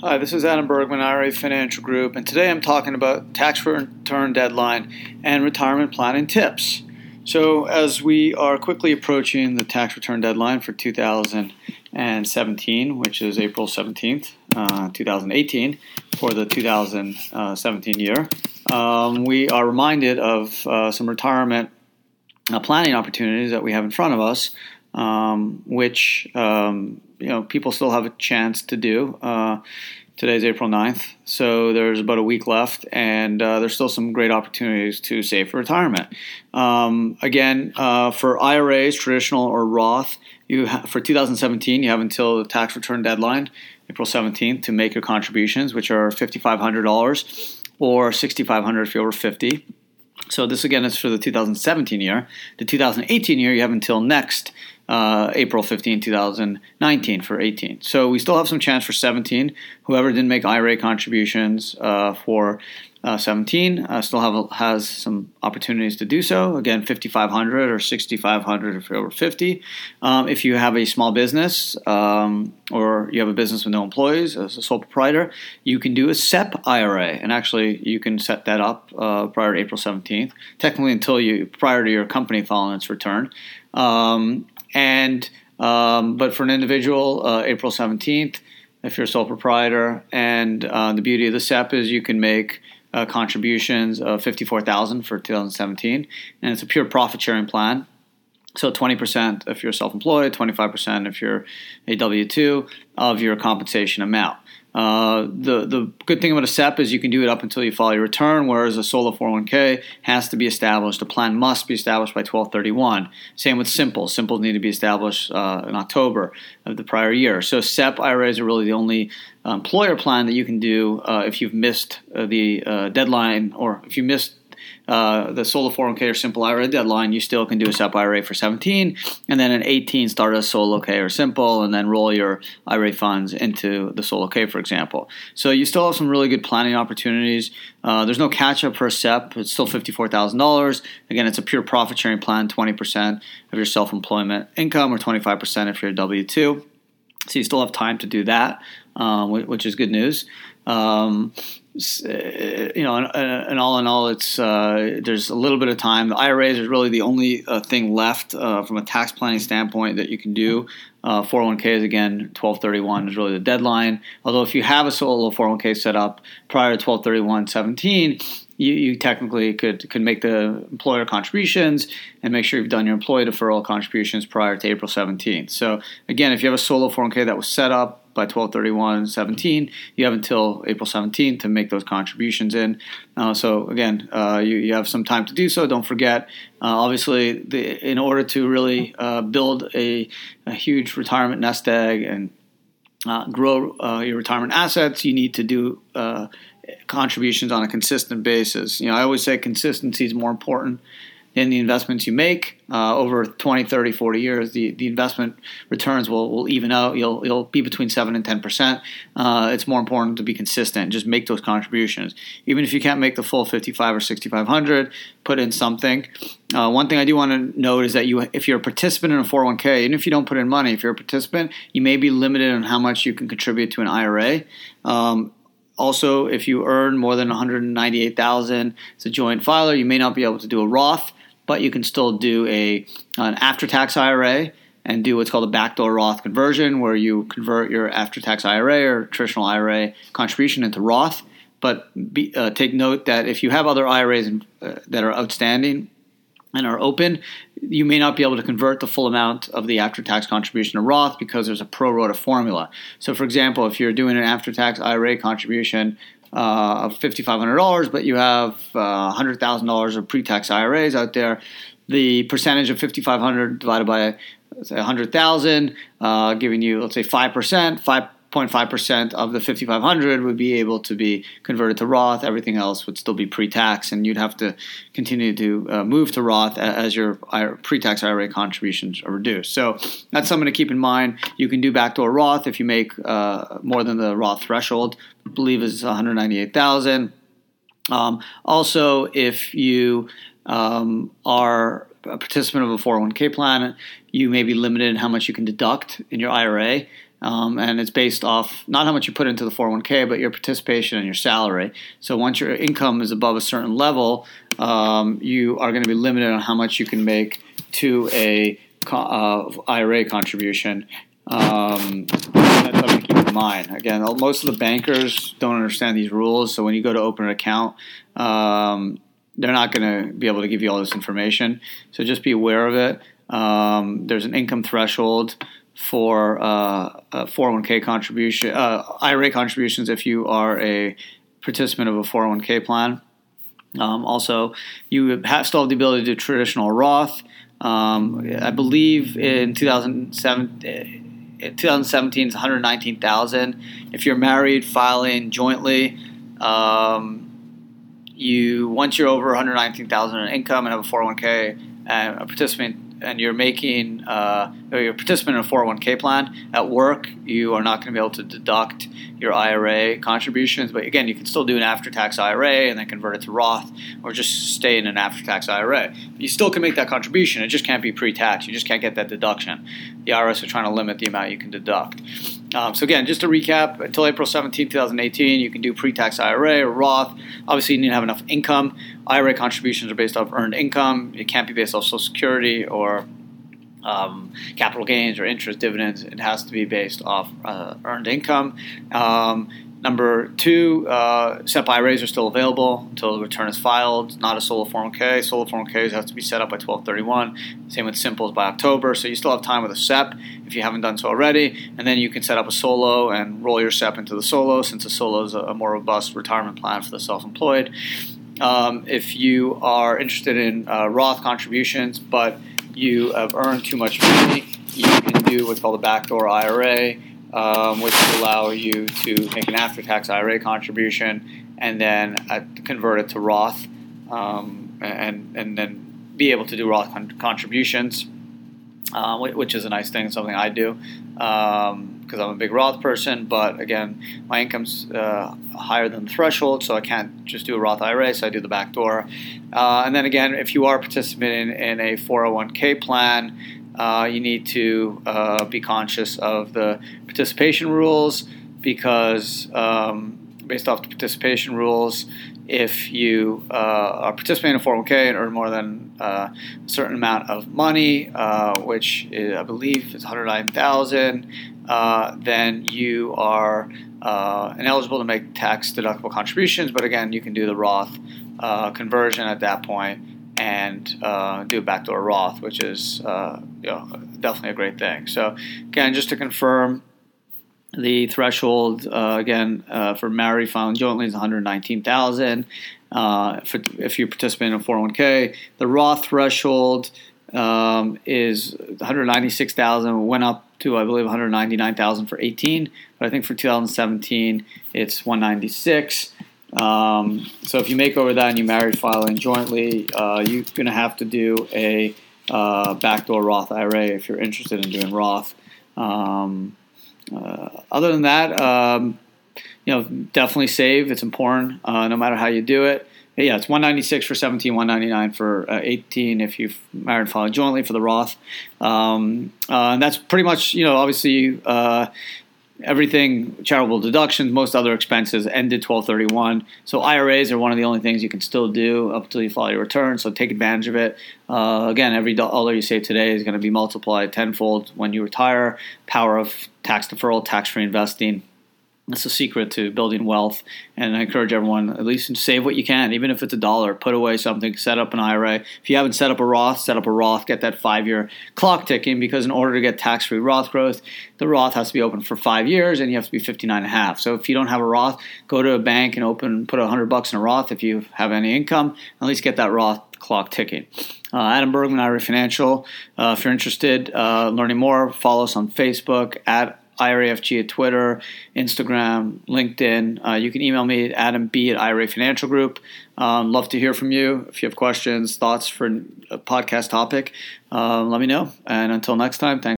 Hi, this is Adam Bergman, IRA Financial Group, and today I'm talking about tax return deadline and retirement planning tips. So, as we are quickly approaching the tax return deadline for 2017, which is April 17th, uh, 2018, for the 2017 year, um, we are reminded of uh, some retirement uh, planning opportunities that we have in front of us, um, which um, you know people still have a chance to do. Uh, today's April 9th, so there's about a week left, and uh, there's still some great opportunities to save for retirement. Um, again, uh, for IRAs, traditional or Roth, you ha- for 2017, you have until the tax return deadline, April 17th, to make your contributions, which are $5,500 or $6,500 if you're over 50. So this again is for the 2017 year. The 2018 year, you have until next uh, April 15, 2019 for 18. So we still have some chance for 17. Whoever didn't make IRA contributions uh, for uh, 17 uh, still have has some opportunities to do so. Again, 5,500 or 6,500 if you're over 50. Um, if you have a small business um, or you have a business with no employees as a sole proprietor, you can do a SEP IRA, and actually you can set that up uh, prior to April 17th. Technically, until you prior to your company filing its return. Um, and um, but for an individual, uh, April 17th, if you're a sole proprietor, and uh, the beauty of the SEP is you can make uh, contributions of 54,000 for 2017, and it's a pure profit sharing plan. So 20% if you're self-employed, 25% if you're a W-2 of your compensation amount. Uh, the the good thing about a SEP is you can do it up until you file your return, whereas a solo 401k has to be established. A plan must be established by 1231. Same with simple. Simples need to be established uh, in October of the prior year. So SEP IRAs are really the only employer plan that you can do uh, if you've missed uh, the uh, deadline or if you missed uh, the solo 401k or simple IRA deadline, you still can do a SEP IRA for 17, and then in 18 start a solo K or simple, and then roll your IRA funds into the solo K, for example. So you still have some really good planning opportunities. Uh, there's no catch up for a SEP. It's still $54,000. Again, it's a pure profit sharing plan, 20% of your self employment income or 25% if you're a W 2. So you still have time to do that, um, which is good news. Um, you know, and, and, all in all, it's uh, there's a little bit of time. The IRAs is really the only uh, thing left uh, from a tax planning standpoint that you can do. 401ks uh, again, 1231 is really the deadline. Although if you have a solo 401k set up prior to 1231 17, you, you technically could could make the employer contributions and make sure you've done your employee deferral contributions prior to April 17th. So again, if you have a solo 401k that was set up by 1231 17 you have until april 17th to make those contributions in. Uh, so again uh, you, you, have some time to do so. Don't forget uh, obviously the, in order to really uh, build a, a, huge retirement nest egg and uh, grow uh, your retirement assets you need to do contributions on a consistent basis. You know i always say consistency is more important in the investments you make uh, over 20, 30, 40 years, the, the investment returns will, will even out. You'll, you'll be between 7 and 10%. Uh, it's more important to be consistent. Just make those contributions. Even if you can't make the full 55 or 6,500, put in something. Uh, one thing I do want to note is that you, if you're a participant in a 401k, even if you don't put in money, if you're a participant, you may be limited on how much you can contribute to an IRA. Um, also, if you earn more than 198,000 as a joint filer, you may not be able to do a Roth but you can still do a an after tax IRA and do what's called a backdoor Roth conversion, where you convert your after tax IRA or traditional IRA contribution into Roth. But be, uh, take note that if you have other IRAs in, uh, that are outstanding and are open, you may not be able to convert the full amount of the after tax contribution to Roth because there's a pro rata formula. So, for example, if you're doing an after tax IRA contribution uh, of $5,500, but you have uh, $100,000 of pre-tax IRAs out there, the percentage of 5,500 divided by say 100,000, uh, giving you let's say five percent, five 0.5% of the 5500 would be able to be converted to Roth. Everything else would still be pre-tax, and you'd have to continue to uh, move to Roth as your pre-tax IRA contributions are reduced. So that's something to keep in mind. You can do backdoor Roth if you make uh, more than the Roth threshold. I believe is 198,000. Um, also, if you um, are a participant of a 401k plan, you may be limited in how much you can deduct in your IRA. Um, and it's based off not how much you put into the 401k, but your participation and your salary. So once your income is above a certain level, um, you are going to be limited on how much you can make to a uh, IRA contribution. Um, that's something to keep in mind. Again, most of the bankers don't understand these rules, so when you go to open an account, um, they're not going to be able to give you all this information. So just be aware of it. Um, there's an income threshold for uh, 401k contribution, uh, IRA contributions if you are a participant of a 401k plan. Um, also, you have still have the ability to do traditional Roth. Um, I believe in 2007. 2017 is 119,000. If you're married, filing jointly, um, you once you're over 119,000 in income and have a 401k and a participant and you're making uh, or you're a participant in a 401k plan at work, you are not going to be able to deduct your IRA contributions. But again, you can still do an after-tax IRA and then convert it to Roth, or just stay in an after-tax IRA. You still can make that contribution. It just can't be pre-tax. You just can't get that deduction. The IRS are trying to limit the amount you can deduct. Um, so again, just to recap, until April 17, 2018, you can do pre-tax IRA or Roth. Obviously, you need to have enough income. IRA contributions are based off earned income. It can't be based off Social Security or um, capital gains or interest dividends. It has to be based off uh, earned income. Um, number two, uh, SEP IRAs are still available until the return is filed. Not a solo 401k. Solo 401ks have to be set up by 1231. Same with simples by October. So you still have time with a SEP if you haven't done so already. And then you can set up a solo and roll your SEP into the solo since a solo is a more robust retirement plan for the self-employed. Um, if you are interested in uh, Roth contributions, but you have earned too much money, you can do what's called a backdoor IRA, um, which will allow you to make an after-tax IRA contribution and then uh, convert it to Roth, um, and and then be able to do Roth con- contributions, uh, which is a nice thing, something I do. Um, because I'm a big Roth person, but again, my income's uh, higher than the threshold, so I can't just do a Roth IRA, so I do the back door. Uh, and then again, if you are participating in a 401k plan, uh, you need to uh, be conscious of the participation rules because, um, based off the participation rules, if you uh, are participating in a 401k and earn more than uh, a certain amount of money, uh, which is, I believe is 109,000, uh, then you are uh, ineligible to make tax deductible contributions. But again, you can do the Roth uh, conversion at that point and uh, do backdoor Roth, which is uh, you know, definitely a great thing. So again, just to confirm. The threshold again for married filing jointly is 119,000. if you participate in a 401k, the Roth threshold um, is 196,000. Went up to I believe 199,000 for 18, but I think for 2017 it's 196. Um, so if you make over that and you married filing jointly, uh, you're going to have to do a uh, backdoor Roth IRA if you're interested in doing Roth. Um, uh, other than that, um, you know, definitely save. It's important, uh, no matter how you do it yeah, it's 196 for 17, 199 for uh, 18 if you've married filing jointly for the Roth. Um, uh, and that's pretty much, you know, obviously everything charitable deductions, most other expenses ended 1231. So IRAs are one of the only things you can still do up until you file your return. So take advantage of it. Uh, again, every dollar you save today is going to be multiplied tenfold when you retire. Power of tax deferral, tax free investing. That's the secret to building wealth. And I encourage everyone at least save what you can, even if it's a dollar. Put away something, set up an IRA. If you haven't set up a Roth, set up a Roth, get that five year clock ticking because in order to get tax free Roth growth, the Roth has to be open for five years and you have to be 59 and a half. So if you don't have a Roth, go to a bank and open, put a 100 bucks in a Roth if you have any income. At least get that Roth clock ticking. Uh, Adam Bergman, IRA Financial. Uh, if you're interested, uh, learning more, follow us on Facebook at IRAFG at Twitter, Instagram, LinkedIn. Uh, you can email me at Adam B at IRA Financial Group. Um, love to hear from you. If you have questions, thoughts for a podcast topic, uh, let me know. And until next time, thanks.